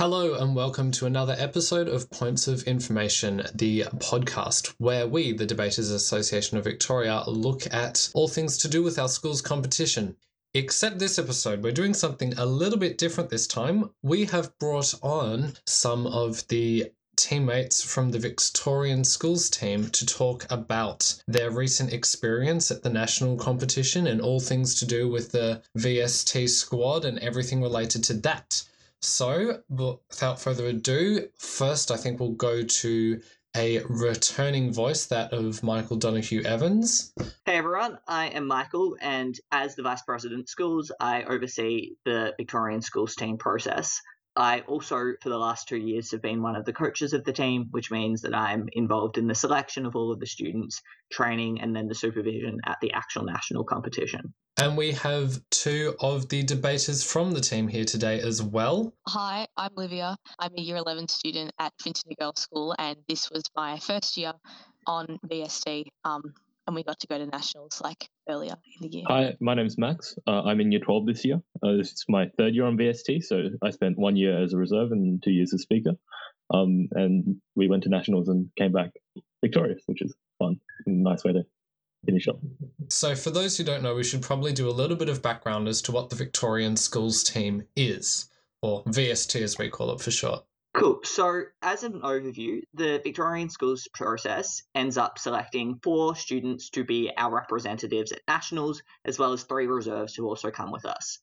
Hello, and welcome to another episode of Points of Information, the podcast where we, the Debaters Association of Victoria, look at all things to do with our school's competition. Except this episode, we're doing something a little bit different this time. We have brought on some of the teammates from the Victorian schools team to talk about their recent experience at the national competition and all things to do with the VST squad and everything related to that. So, without further ado, first I think we'll go to a returning voice, that of Michael Donaghue Evans. Hey everyone, I am Michael, and as the Vice President Schools, I oversee the Victorian Schools team process. I also, for the last two years, have been one of the coaches of the team, which means that I'm involved in the selection of all of the students, training, and then the supervision at the actual national competition. And we have two of the debaters from the team here today as well. Hi, I'm Livia. I'm a year 11 student at Finchley Girls School, and this was my first year on VST. Um, and we got to go to nationals like earlier in the year. Hi, my name's Max. Uh, I'm in year 12 this year. Uh, this is my third year on VST, so I spent one year as a reserve and two years as speaker. Um, and we went to nationals and came back victorious, which is fun. Nice way to finish up. So, for those who don't know, we should probably do a little bit of background as to what the Victorian Schools team is, or VST as we call it for short. Cool. So, as an overview, the Victorian schools process ends up selecting four students to be our representatives at nationals, as well as three reserves who also come with us.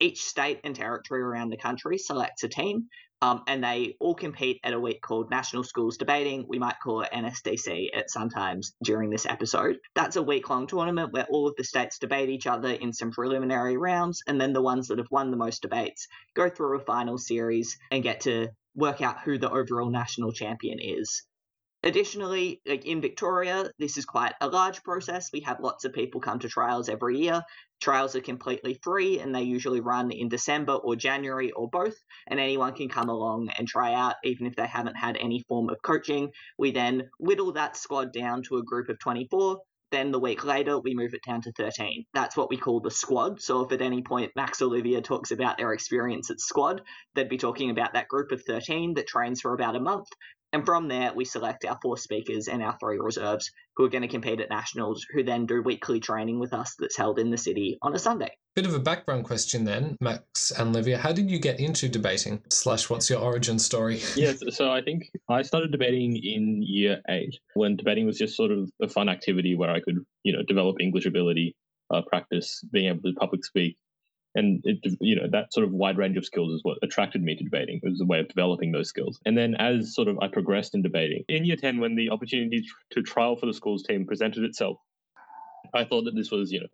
Each state and territory around the country selects a team, um, and they all compete at a week called National Schools Debating. We might call it NSDC at sometimes during this episode. That's a week long tournament where all of the states debate each other in some preliminary rounds, and then the ones that have won the most debates go through a final series and get to work out who the overall national champion is. Additionally, like in Victoria, this is quite a large process. We have lots of people come to trials every year. Trials are completely free and they usually run in December or January or both, and anyone can come along and try out even if they haven't had any form of coaching. We then whittle that squad down to a group of 24 then the week later, we move it down to 13. That's what we call the squad. So if at any point Max Olivia talks about their experience at squad, they'd be talking about that group of 13 that trains for about a month. And from there, we select our four speakers and our three reserves who are going to compete at nationals, who then do weekly training with us that's held in the city on a Sunday. Bit of a background question then, Max and Livia. How did you get into debating? Slash, what's your origin story? yes, so I think I started debating in year eight when debating was just sort of a fun activity where I could, you know, develop English ability, uh, practice being able to public speak, and it, you know that sort of wide range of skills is what attracted me to debating. It was a way of developing those skills. And then as sort of i progressed in debating in year 10 when the opportunity to trial for the schools team presented itself i thought that this was you know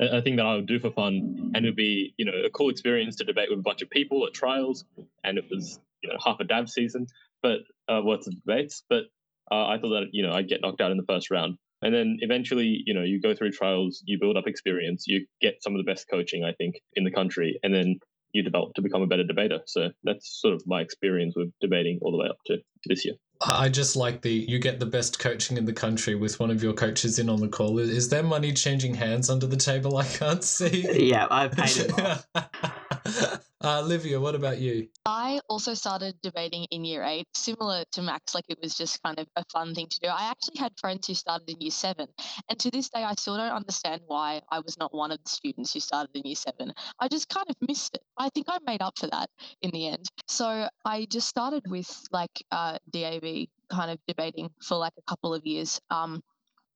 a, thing that i would do for fun. And it would be you know a cool experience to debate with a bunch of people at trials. And it was you know half a DAV season but uh, worth of debates. But uh, i thought that you know i'd get knocked out in the first round and then eventually you know you go through trials you build up experience you get some of the best coaching i think in the country and then you develop to become a better debater. So that's sort of my experience with debating all the way up to this year. I just like the you get the best coaching in the country with one of your coaches in on the call. Is there money changing hands under the table? I can't see. Yeah i've paid it uh, Livia, what about you? I also started debating in year eight, similar to Max, like it was just kind of a fun thing to do. I actually had friends who started in year seven, and to this day, I still don't understand why I was not one of the students who started in year seven. I just kind of missed it. I think I made up for that in the end. So I just started with like uh, DAV kind of debating for like a couple of years. Um,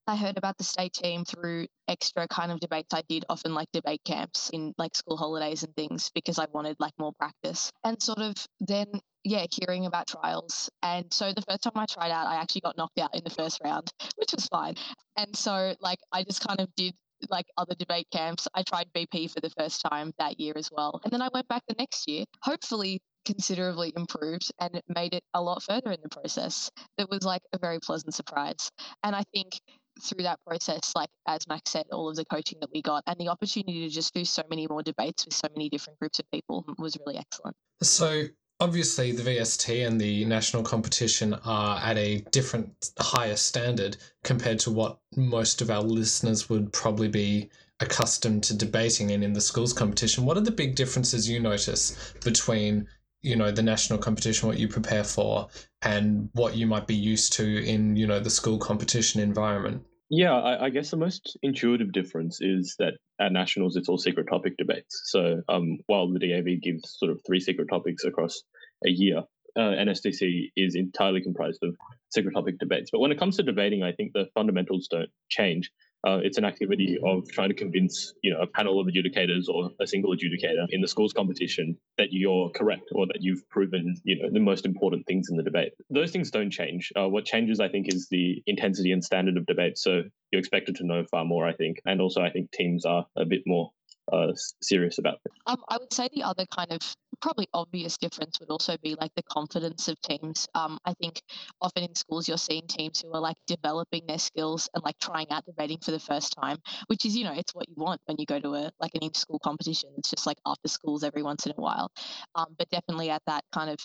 I heard about the state team through extra kind of debates I did, often like debate camps in like school holidays and things, because I wanted like more practice. And sort of then, yeah, hearing about trials. And so the first time I tried out, I actually got knocked out in the first round, which was fine. And so, like, I just kind of did like other debate camps. I tried BP for the first time that year as well. And then I went back the next year, hopefully considerably improved and it made it a lot further in the process. It was like a very pleasant surprise. And I think through that process, like as Max said, all of the coaching that we got and the opportunity to just do so many more debates with so many different groups of people was really excellent. So obviously the VST and the national competition are at a different higher standard compared to what most of our listeners would probably be accustomed to debating and in the schools competition. What are the big differences you notice between you know the national competition what you prepare for and what you might be used to in you know the school competition environment yeah I, I guess the most intuitive difference is that at nationals it's all secret topic debates so um, while the dav gives sort of three secret topics across a year uh, NSDC is entirely comprised of secret topic debates. But when it comes to debating, I think the fundamentals don't change. Uh, it's an activity of trying to convince, you know, a panel of adjudicators or a single adjudicator in the schools competition that you're correct or that you've proven, you know, the most important things in the debate. Those things don't change. Uh, what changes, I think, is the intensity and standard of debate. So you're expected to know far more, I think, and also I think teams are a bit more uh, serious about it. Um, I would say the other kind of probably obvious difference would also be like the confidence of teams. Um, I think often in schools you're seeing teams who are like developing their skills and like trying out debating for the first time, which is you know it's what you want when you go to a like an inter-school competition. It's just like after schools every once in a while, um, but definitely at that kind of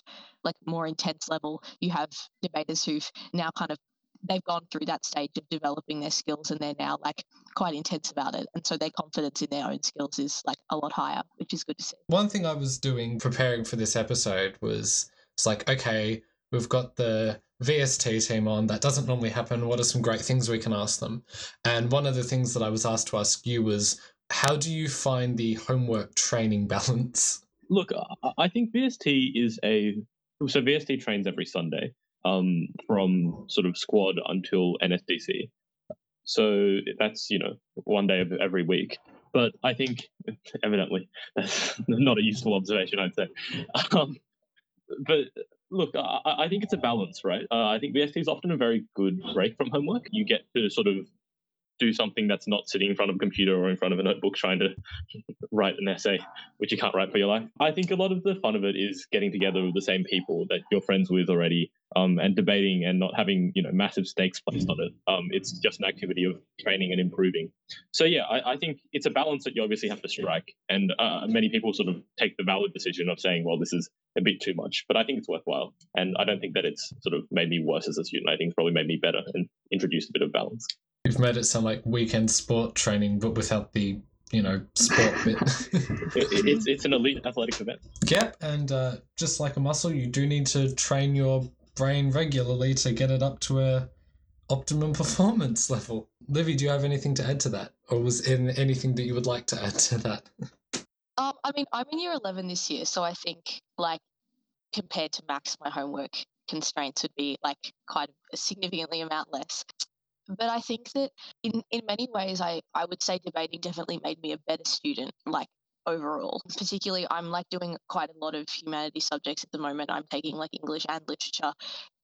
like more intense level, you have debaters who've now kind of they've gone through that stage of developing their skills and they're now like quite intense about it. And so their confidence in their own skills is like a lot higher which is good to see. One thing i was doing preparing for this episode was it's like okay we've got the vst team on. That doesn't normally happen. What are some great things we can ask them? And one of the things that i was asked to ask you was how do you find the homework training balance? Look i think vst is a so vst trains every sunday um, from sort of squad until NSDC. So that's you know one day of every week. But I think evidently that's not a useful observation, I'd say. Um, but look, I, I, think it's a balance, right? Uh, I think VST is often a very good break from homework. You get to sort of do something that's not sitting in front of a computer or in front of a notebook trying to write an essay, which you can't write for your life. I think a lot of the fun of it is getting together with the same people that you're friends with already um, and debating and not having you know massive stakes placed on it. Um, it's just an activity of training and improving. So yeah, I, I think it's a balance that you obviously have to strike, and uh, many people sort of take the valid decision of saying, well, this is a bit too much, but I think it's worthwhile, and I don't think that it's sort of made me worse as a student. I think it's probably made me better and introduced a bit of balance. You've made it sound like weekend sport training, but without the you know sport bit. it, it's it's an elite athletic event. Yep, and uh, just like a muscle, you do need to train your brain regularly to get it up to a optimum performance level. Livy, do you have anything to add to that, or was in anything that you would like to add to that? Um, I mean, I'm in year 11 this year, so I think like compared to Max, my homework constraints would be like quite a significantly amount less but I think that in, in many ways, I, I would say debating definitely made me a better student, like overall. Particularly, I'm like doing quite a lot of humanities subjects at the moment. I'm taking like English and literature.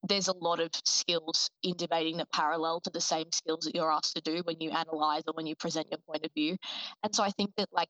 There's a lot of skills in debating that parallel to the same skills that you're asked to do when you analyze or when you present your point of view. And so I think that like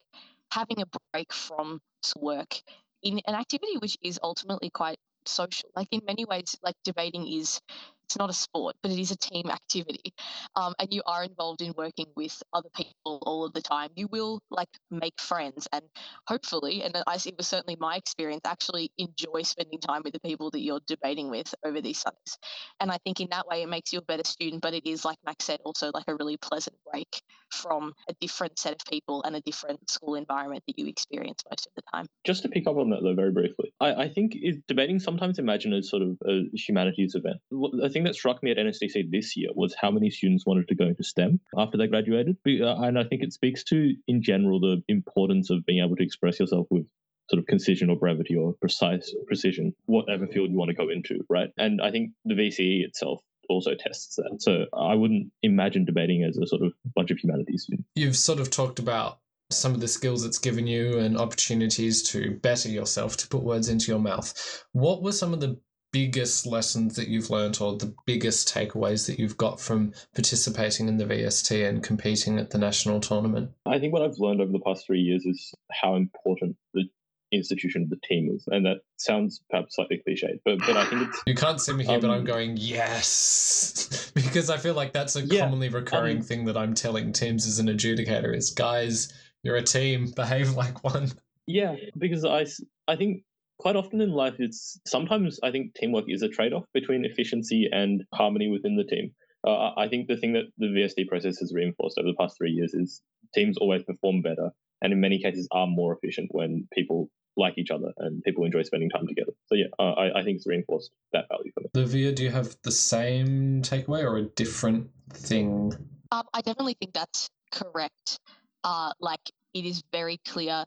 having a break from work in an activity which is ultimately quite social, like in many ways, like debating is it's not a sport, but it is a team activity. Um, and you are involved in working with other people all of the time. You will like make friends and hopefully, and I, it was certainly my experience, actually enjoy spending time with the people that you're debating with over these Sundays. And I think in that way, it makes you a better student, but it is, like Max said, also like a really pleasant break from a different set of people and a different school environment that you experience most of the time. Just to pick up on that, though, very briefly, I, I think debating sometimes imagined as sort of a humanities event. I thing that struck me at NSDC this year was how many students wanted to go into STEM after they graduated. Uh, and I think it speaks to, in general, the importance of being able to express yourself with sort of concision or brevity or precise precision, whatever field you want to go into, right? And I think the VCE itself also tests that. So I wouldn't imagine debating as a sort of bunch of humanities. You've sort of talked about some of the skills it's given you and opportunities to better yourself, to put words into your mouth. What were some of the biggest lessons that you've learned or the biggest takeaways that you've got from participating in the VST and competing at the national tournament? I think what I've learned over the past three years is how important the institution of the team is. And that sounds perhaps slightly cliched, but, but I think it's. You can't see me here, um, but I'm um, going, yes. because I feel like that's a yeah, commonly recurring um, thing that I'm telling teams as an adjudicator is guys, you're a team, behave like one. Yeah, because I, I think quite often in life, it's sometimes I think teamwork is a trade off between efficiency and harmony within the team. Uh, I think the thing that the VST process has reinforced over the past three years is teams always perform better and in many cases are more efficient when people like each other and people enjoy spending time together. So yeah, uh, I, I think it's reinforced that value for me. Livia, do you have the same takeaway or a different thing? Um, I definitely think that's correct. Uh, like it is very clear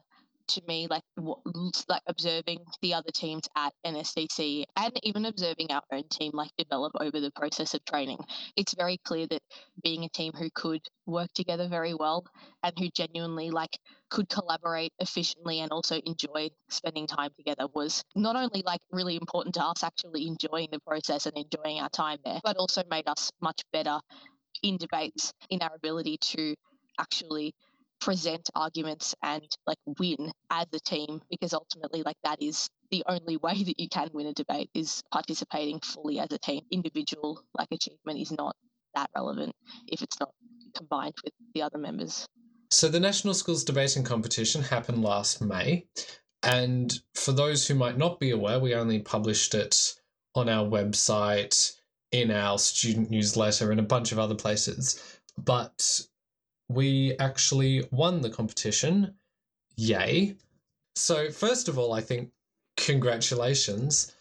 to me, like like observing the other teams at NSDC and even observing our own team like develop over the process of training. It's very clear that being a team who could work together very well and who genuinely like could collaborate efficiently and also enjoy spending time together was not only like really important to us actually enjoying the process and enjoying our time there, but also made us much better in debates in our ability to actually present arguments and like win as a team because ultimately like that is the only way that you can win a debate is participating fully as a team. Individual like achievement is not that relevant if it's not combined with the other members. So the national schools debating competition happened last may and for those who might not be aware we only published it on our website in our student newsletter and a bunch of other places. But we actually won the competition. Yay. So, first of all, I think congratulations.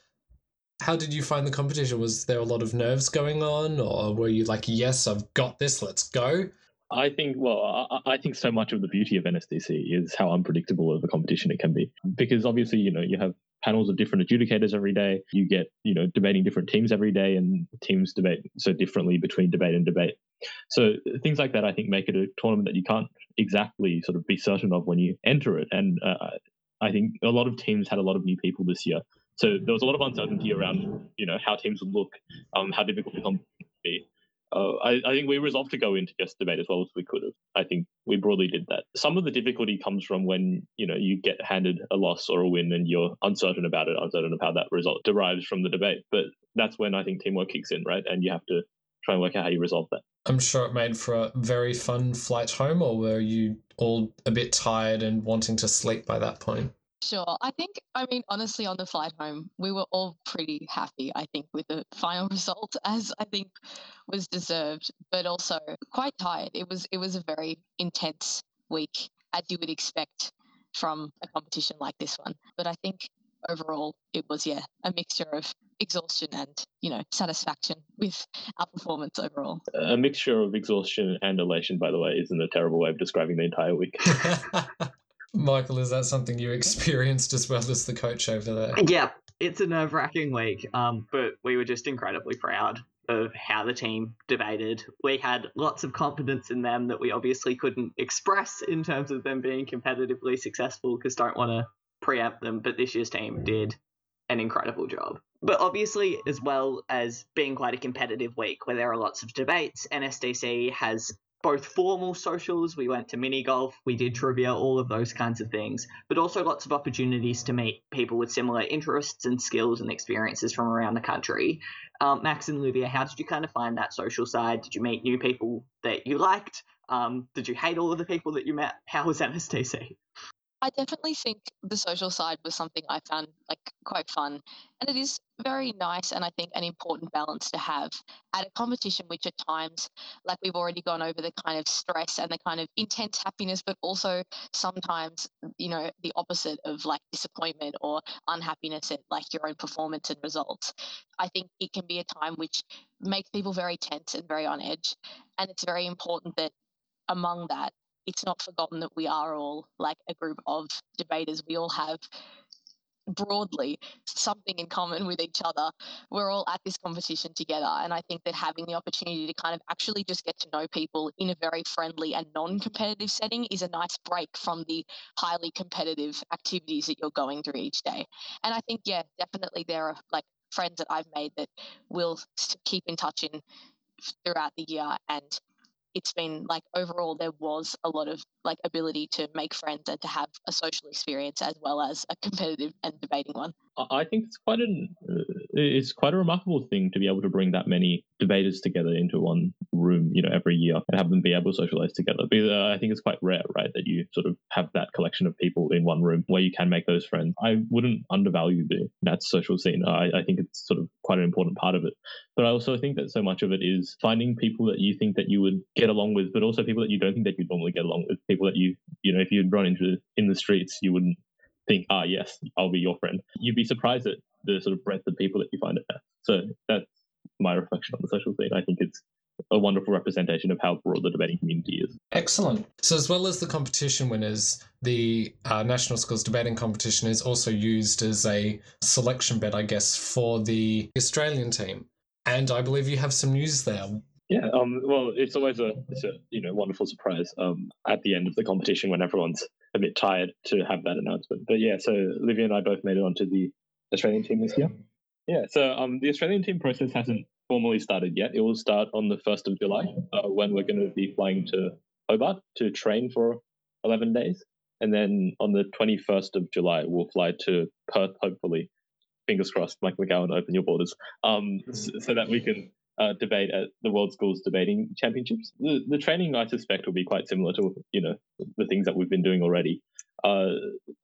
How did you find the competition? Was there a lot of nerves going on, or were you like, yes, I've got this, let's go? I think, well, I, think so much of the beauty of NSDC is how unpredictable of a competition it can be. Because obviously, you know, you have panels of different adjudicators every day. You get, you know, debating different teams every day, and teams debate so differently between debate and debate. So things like that, I think, make it a tournament that you can't exactly sort of be certain of when you enter it. And uh, I think a lot of teams had a lot of new people this year, so there was a lot of uncertainty around, you know, how teams would look, um, how difficult the competition would be. Uh, I, I, think we resolved to go into just debate as well as we could have. I think we broadly did that. Some of the difficulty comes from when you know you get handed a loss or a win and you're uncertain about it, uncertain of how that result derives from the debate. But that's when I think teamwork kicks in, right? And you have to try and work out how you resolve that. I'm sure it made for a very fun flight home, or were you all a bit tired and wanting to sleep by that point? Sure. I think, I mean, honestly, on the flight home, we were all pretty happy, I think, with the final result, as I think was deserved, but also quite tired. It was it was a very intense week, as you would expect from a competition like this one. But I think overall it was yeah a mixture of exhaustion and you know satisfaction with our performance overall. A mixture of exhaustion and elation by the way isn't a terrible way of describing the entire week. Michael is that something you experienced as well as the coach over there? Yeah it's a nerve-wracking week um, but we were just incredibly proud of how the team debated. We had lots of confidence in them that we obviously couldn't express in terms of them being competitively successful because don't want to preempt them, but this year's team did an incredible job. But obviously, as well as being quite a competitive week where there are lots of debates, NSDC has both formal socials, we went to mini golf, we did trivia, all of those kinds of things, but also lots of opportunities to meet people with similar interests and skills and experiences from around the country. Um, Max and Livia, how did you kind of find that social side? Did you meet new people that you liked? Um, did you hate all of the people that you met? How was NSDC? I definitely think the social side was something I found like quite fun. And it is very nice and I think an important balance to have at a competition which at times, like we've already gone over the kind of stress and the kind of intense happiness, but also sometimes, you know, the opposite of like disappointment or unhappiness at like your own performance and results. I think it can be a time which makes people very tense and very on edge. And it's very important that among that it's not forgotten that we are all like a group of debaters. We all have broadly something in common with each other. We're all at this competition together. And I think that having the opportunity to kind of actually just get to know people in a very friendly and non competitive setting is a nice break from the highly competitive activities that you're going through each day. And I think, yeah, definitely there are like friends that I've made that will keep in touch in throughout the year and it's been like overall there was a lot of like ability to make friends and to have a social experience as well as a competitive and debating one. I think it's quite an uh, it's quite a remarkable thing to be able to bring that many debaters together into one room, you know, every year and have them be able to socialize together. Uh, I think it's quite rare, right, that you sort of have that collection of people in one room where you can make those friends. I wouldn't undervalue the that social scene. I, I think it's sort of quite an important part of it. But I also think that so much of it is finding people that you think that you would get along with, but also people that you don't think that you'd normally get along with. People that you, you know, if you'd run into in the streets, you wouldn't think, ah, yes, I'll be your friend. You'd be surprised at the sort of breadth of people that you find at that. So that's my reflection on the social scene. I think it's a wonderful representation of how broad the debating community is. Excellent. So, as well as the competition winners, the uh, National Schools Debating Competition is also used as a selection bed, I guess, for the Australian team. And I believe you have some news there. Yeah, um, well, it's always a, it's a you know wonderful surprise um, at the end of the competition when everyone's a bit tired to have that announcement. But yeah, so Livia and I both made it onto the Australian team this year. Yeah, so um, the Australian team process hasn't formally started yet. It will start on the 1st of July uh, when we're going to be flying to Hobart to train for 11 days. And then on the 21st of July, we'll fly to Perth, hopefully. Fingers crossed, Mike McGowan, open your borders, um, so, so that we can uh, debate at the World Schools Debating Championships. The, the training, I suspect, will be quite similar to you know the things that we've been doing already uh,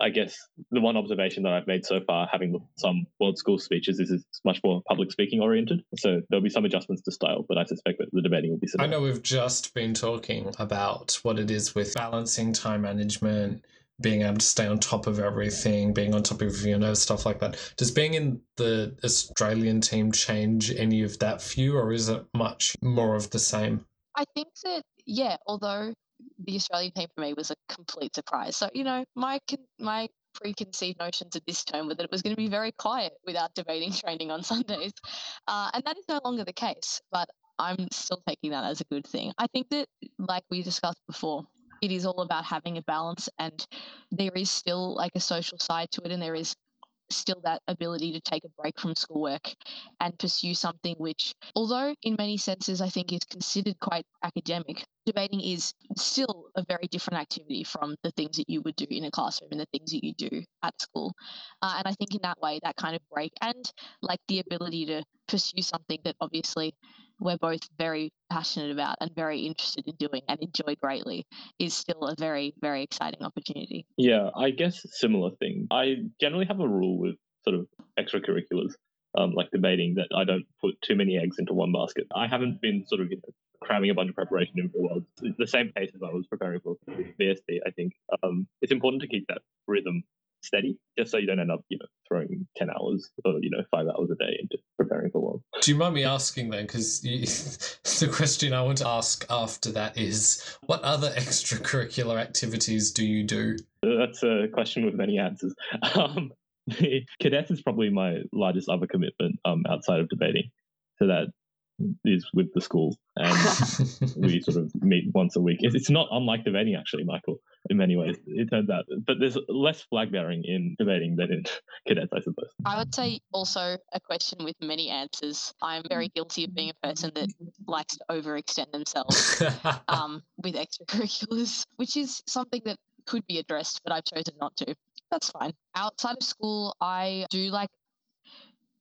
I guess the one observation that I've made so far, having looked at some world school speeches, is it's much more public speaking oriented. So there'll be some adjustments to style, but I suspect that the debating will be similar. I know we've just been talking about what it is with balancing time management, being able to stay on top of everything, being on top of your know stuff like that. Does being in the Australian team change any of that for you, or is it much more of the same? I think that yeah, although the Australian team for me was a complete surprise. So you know, my my preconceived notions at this term were that it was going to be very quiet without debating training on Sundays, uh, and that is no longer the case. But I'm still taking that as a good thing. I think that, like we discussed before, it is all about having a balance, and there is still like a social side to it, and there is still that ability to take a break from schoolwork and pursue something which, although in many senses I think is considered quite academic, debating is still a very different activity from the things that you would do in a classroom and the things that you do at school. Uh, and I think in that way, that kind of break and like the ability to pursue something that obviously we're both very passionate about and very interested in doing and enjoy greatly is still a very, very exciting opportunity. Yeah, I guess similar thing. I generally have a rule with sort of extracurriculars. Um, like debating that I don't put too many eggs into one basket. I haven't been sort of you know, cramming a bunch of preparation in for a while. the same pace as I was preparing for VST. I think um, it's important to keep that rhythm steady, just so you don't end up, you know, throwing ten hours or you know five hours a day into preparing for one. Do you mind me asking then? Because the question I want to ask after that is, what other extracurricular activities do you do? That's a question with many answers. Um, cadets is probably my largest other commitment um, outside of debating. So that is with the school, and we sort of meet once a week. It's not unlike debating, actually, Michael, in many ways. It turns out, but there's less flag bearing in debating than in cadets, I suppose. I would say also a question with many answers. I'm very guilty of being a person that likes to overextend themselves um, with extracurriculars, which is something that could be addressed, but I've chosen not to. That's fine. Outside of school, I do like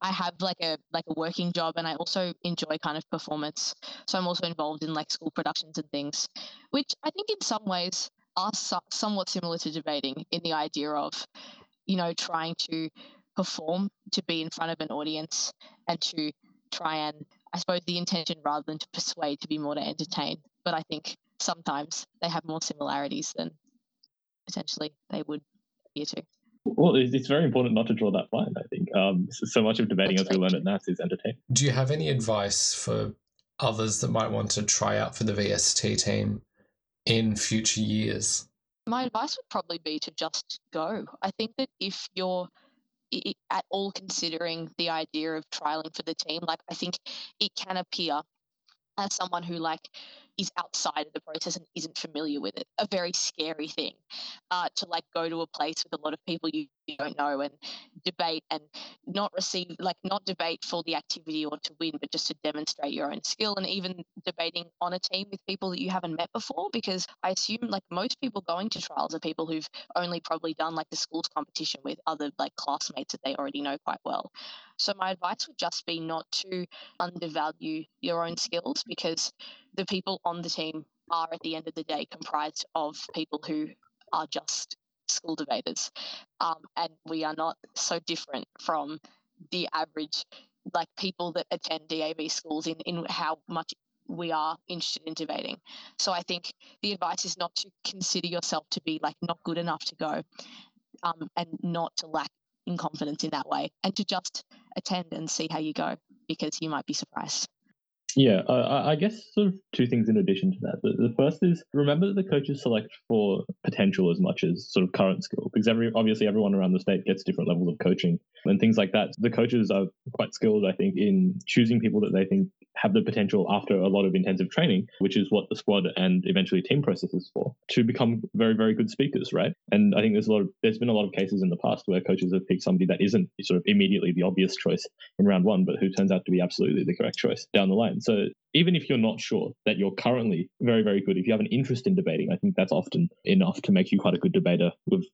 I have like a like a working job and I also enjoy kind of performance. So I'm also involved in like school productions and things, which I think in some ways are somewhat similar to debating in the idea of, you know, trying to perform to be in front of an audience and to try and I suppose the intention rather than to persuade to be more to entertain. But I think sometimes they have more similarities than potentially they would appear to. Well, it's very important not to draw that line. I think um, so much of debating, That's as we learn at NAS, is entertainment. Do you have any advice for others that might want to try out for the VST team in future years? My advice would probably be to just go. I think that if you're at all considering the idea of trialing for the team, like I think it can appear as someone who like is outside of the process and isn't familiar with it. A very scary thing uh, to like go to a place with a lot of people you, you don't know and debate and not receive, like, not debate for the activity or to win, but just to demonstrate your own skill and even debating on a team with people that you haven't met before. Because I assume, like, most people going to trials are people who've only probably done like the schools competition with other like classmates that they already know quite well. So my advice would just be not to undervalue your own skills because the people on the team are at the end of the day comprised of people who are just school debaters. Um, and we are not so different from the average like people that attend DAV schools in, in how much we are interested in debating. So I think the advice is not to consider yourself to be like not good enough to go. um, and not to lack in confidence in that way and to just attend and see how you go because you might be surprised. Yeah, uh, I guess sort of two things in addition to that. The, first is remember that the coaches select for potential as much as sort of current skill, because every obviously everyone around the state gets different levels of coaching and things like that. The coaches are quite skilled, I think, in choosing people that they think have the potential after a lot of intensive training, which is what the squad and eventually team process is for, to become very, very good speakers, right? And I think there's a lot of there's been a lot of cases in the past where coaches have picked somebody that isn't sort of immediately the obvious choice in round one, but who turns out to be absolutely the correct choice down the line. So even if you're not sure that you're currently very, very good, if you have an interest in debating, I think that's often enough to make you quite a good debater with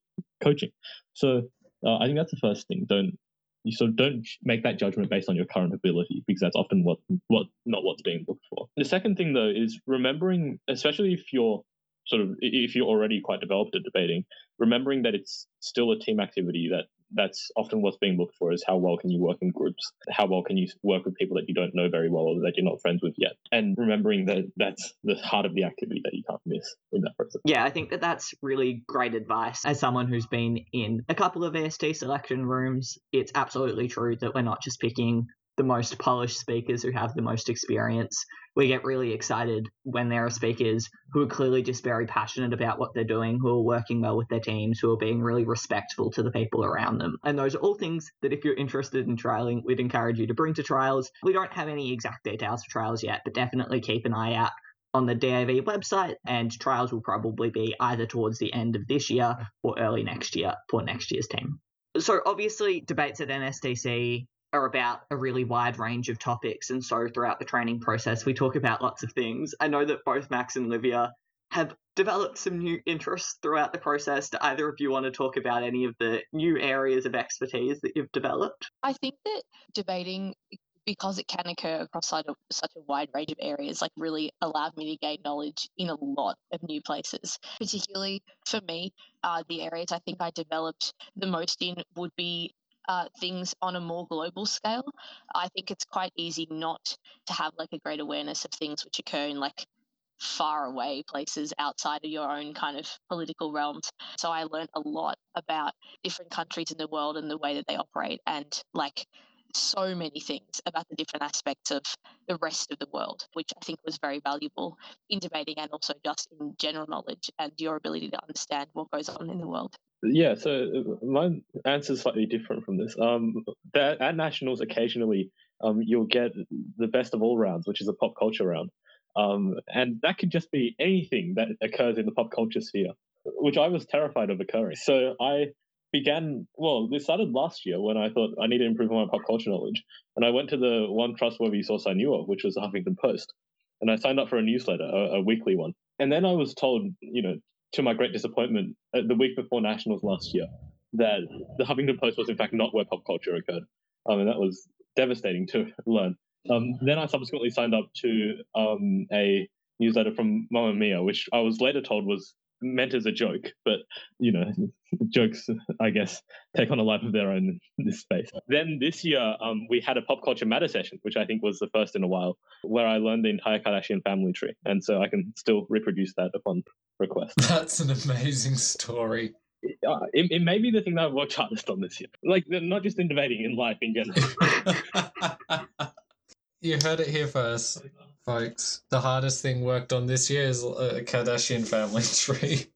coaching. So uh, I think that's the first thing. Don't of don't make that judgment based on your current ability because that's often what what not what's being looked for. The second thing though is remembering, especially if you're sort of if you're already quite developed at debating, remembering that it's still a team activity that that's often what's being looked for is how well can you work in groups? How well can you work with people that you don't know very well or that you're not friends with yet? And remembering that that's the heart of the activity that you can't miss in that process. Yeah i think that that's really great advice. As someone who's been in a couple of ast selection rooms it's absolutely true that we're not just picking the most polished speakers who have the most experience. We get really excited when there are speakers who are clearly just very passionate about what they're doing, who are working well with their teams, who are being really respectful to the people around them. And those are all things that if you're interested in trialing, we'd encourage you to bring to trials. We don't have any exact details for trials yet, but definitely keep an eye out on the DAV website, and trials will probably be either towards the end of this year or early next year for next year's team. So, obviously, debates at NSDC are about a really wide range of topics. And so throughout the training process, we talk about lots of things. I know that both Max and Livia have developed some new interests throughout the process. Do either of you want to talk about any of the new areas of expertise that you've developed? I think that debating because it can occur across such a, wide range of areas, like really allowed me to gain knowledge in a lot of new places. Particularly for me, uh, the areas I think I developed the most in would be uh, things on a more global scale, I think it's quite easy not to have like a great awareness of things which occur in like far away places outside of your own kind of political realms. So I learned a lot about different countries in the world and the way that they operate and like so many things about the different aspects of the rest of the world, which I think was very valuable in debating and also just in general knowledge and your ability to understand what goes on in the world. Yeah, so uh, my answer is slightly different from this. Um, that at nationals, occasionally um, you'll get the best of all rounds, which is a pop culture round, um, and that could just be anything that occurs in the pop culture sphere, which I was terrified of occurring. So I began. Well, this started last year when I thought I need to improve my pop culture knowledge, and I went to the one trustworthy source I knew of, which was the Huffington Post, and I signed up for a newsletter, a, a weekly one, and then I was told, you know, to my great disappointment, uh, the week before nationals last year, that the Huffington Post was in fact not where pop culture occurred. Um, and that was devastating to learn. Um, then I subsequently signed up to um, a newsletter from Mamamia, which I was later told was meant as a joke, but you know, jokes, I guess, take on a life of their own in this space. Then this year, um, we had a pop culture matter session, which I think was the first in a while, where I learned the entire Kardashian family tree, and so I can still reproduce that upon request. That's an amazing story. Uh, it, it, may be the thing that I've worked hardest on this year. Like, not just in debating, in life in general. you heard it here first, folks. The hardest thing worked on this year is a Kardashian family tree.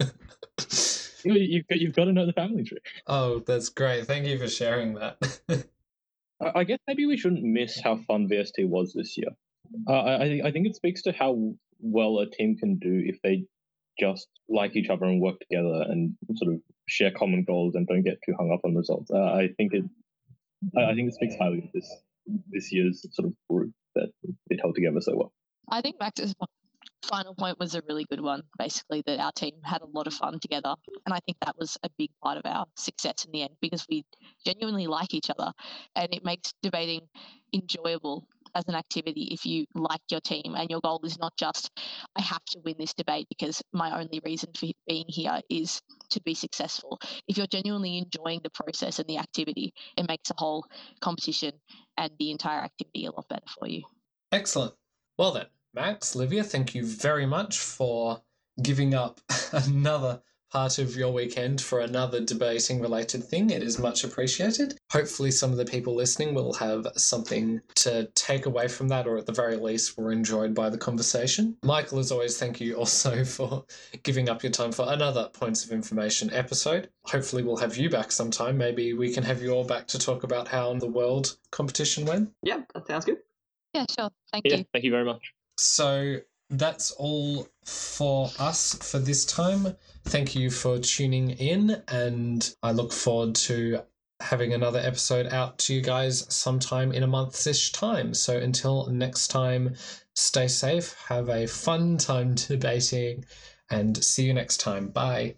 you, you've got to know the family tree. Oh, that's great. Thank you for sharing that. I guess maybe we shouldn't miss how fun VST was this year. Uh, I, I think it speaks to how well a team can do if they just like each other and work together and sort of share common goals and don't get too hung up on results. Uh, I think it, I think it speaks highly of this this year's sort of group that it held together so well. I think Max's final point was a really good one. Basically, that our team had a lot of fun together, and I think that was a big part of our success in the end because we genuinely like each other, and it makes debating enjoyable as an activity if you like your team and your goal is not just I have to win this debate because my only reason for being here is to be successful. If you're genuinely enjoying the process and the activity, it makes the whole competition and the entire activity a lot better for you. Excellent. Well then, Max, Livia, thank you very much for giving up another part of your weekend for another debating related thing. It is much appreciated. Hopefully, some of the people listening will have something to take away from that, or at the very least, were enjoyed by the conversation. Michael, as always, thank you also for giving up your time for another Points of Information episode. Hopefully, we'll have you back sometime. Maybe we can have you all back to talk about how the world competition went. Yeah, that sounds good. Yeah, sure. Thank Yeah, you. thank you very much. So that's all for us for this time. Thank you for tuning in, and I look forward to having another episode out to you guys sometime in a month's ish time. So until next time, stay safe, have a fun time debating, and see you next time. Bye.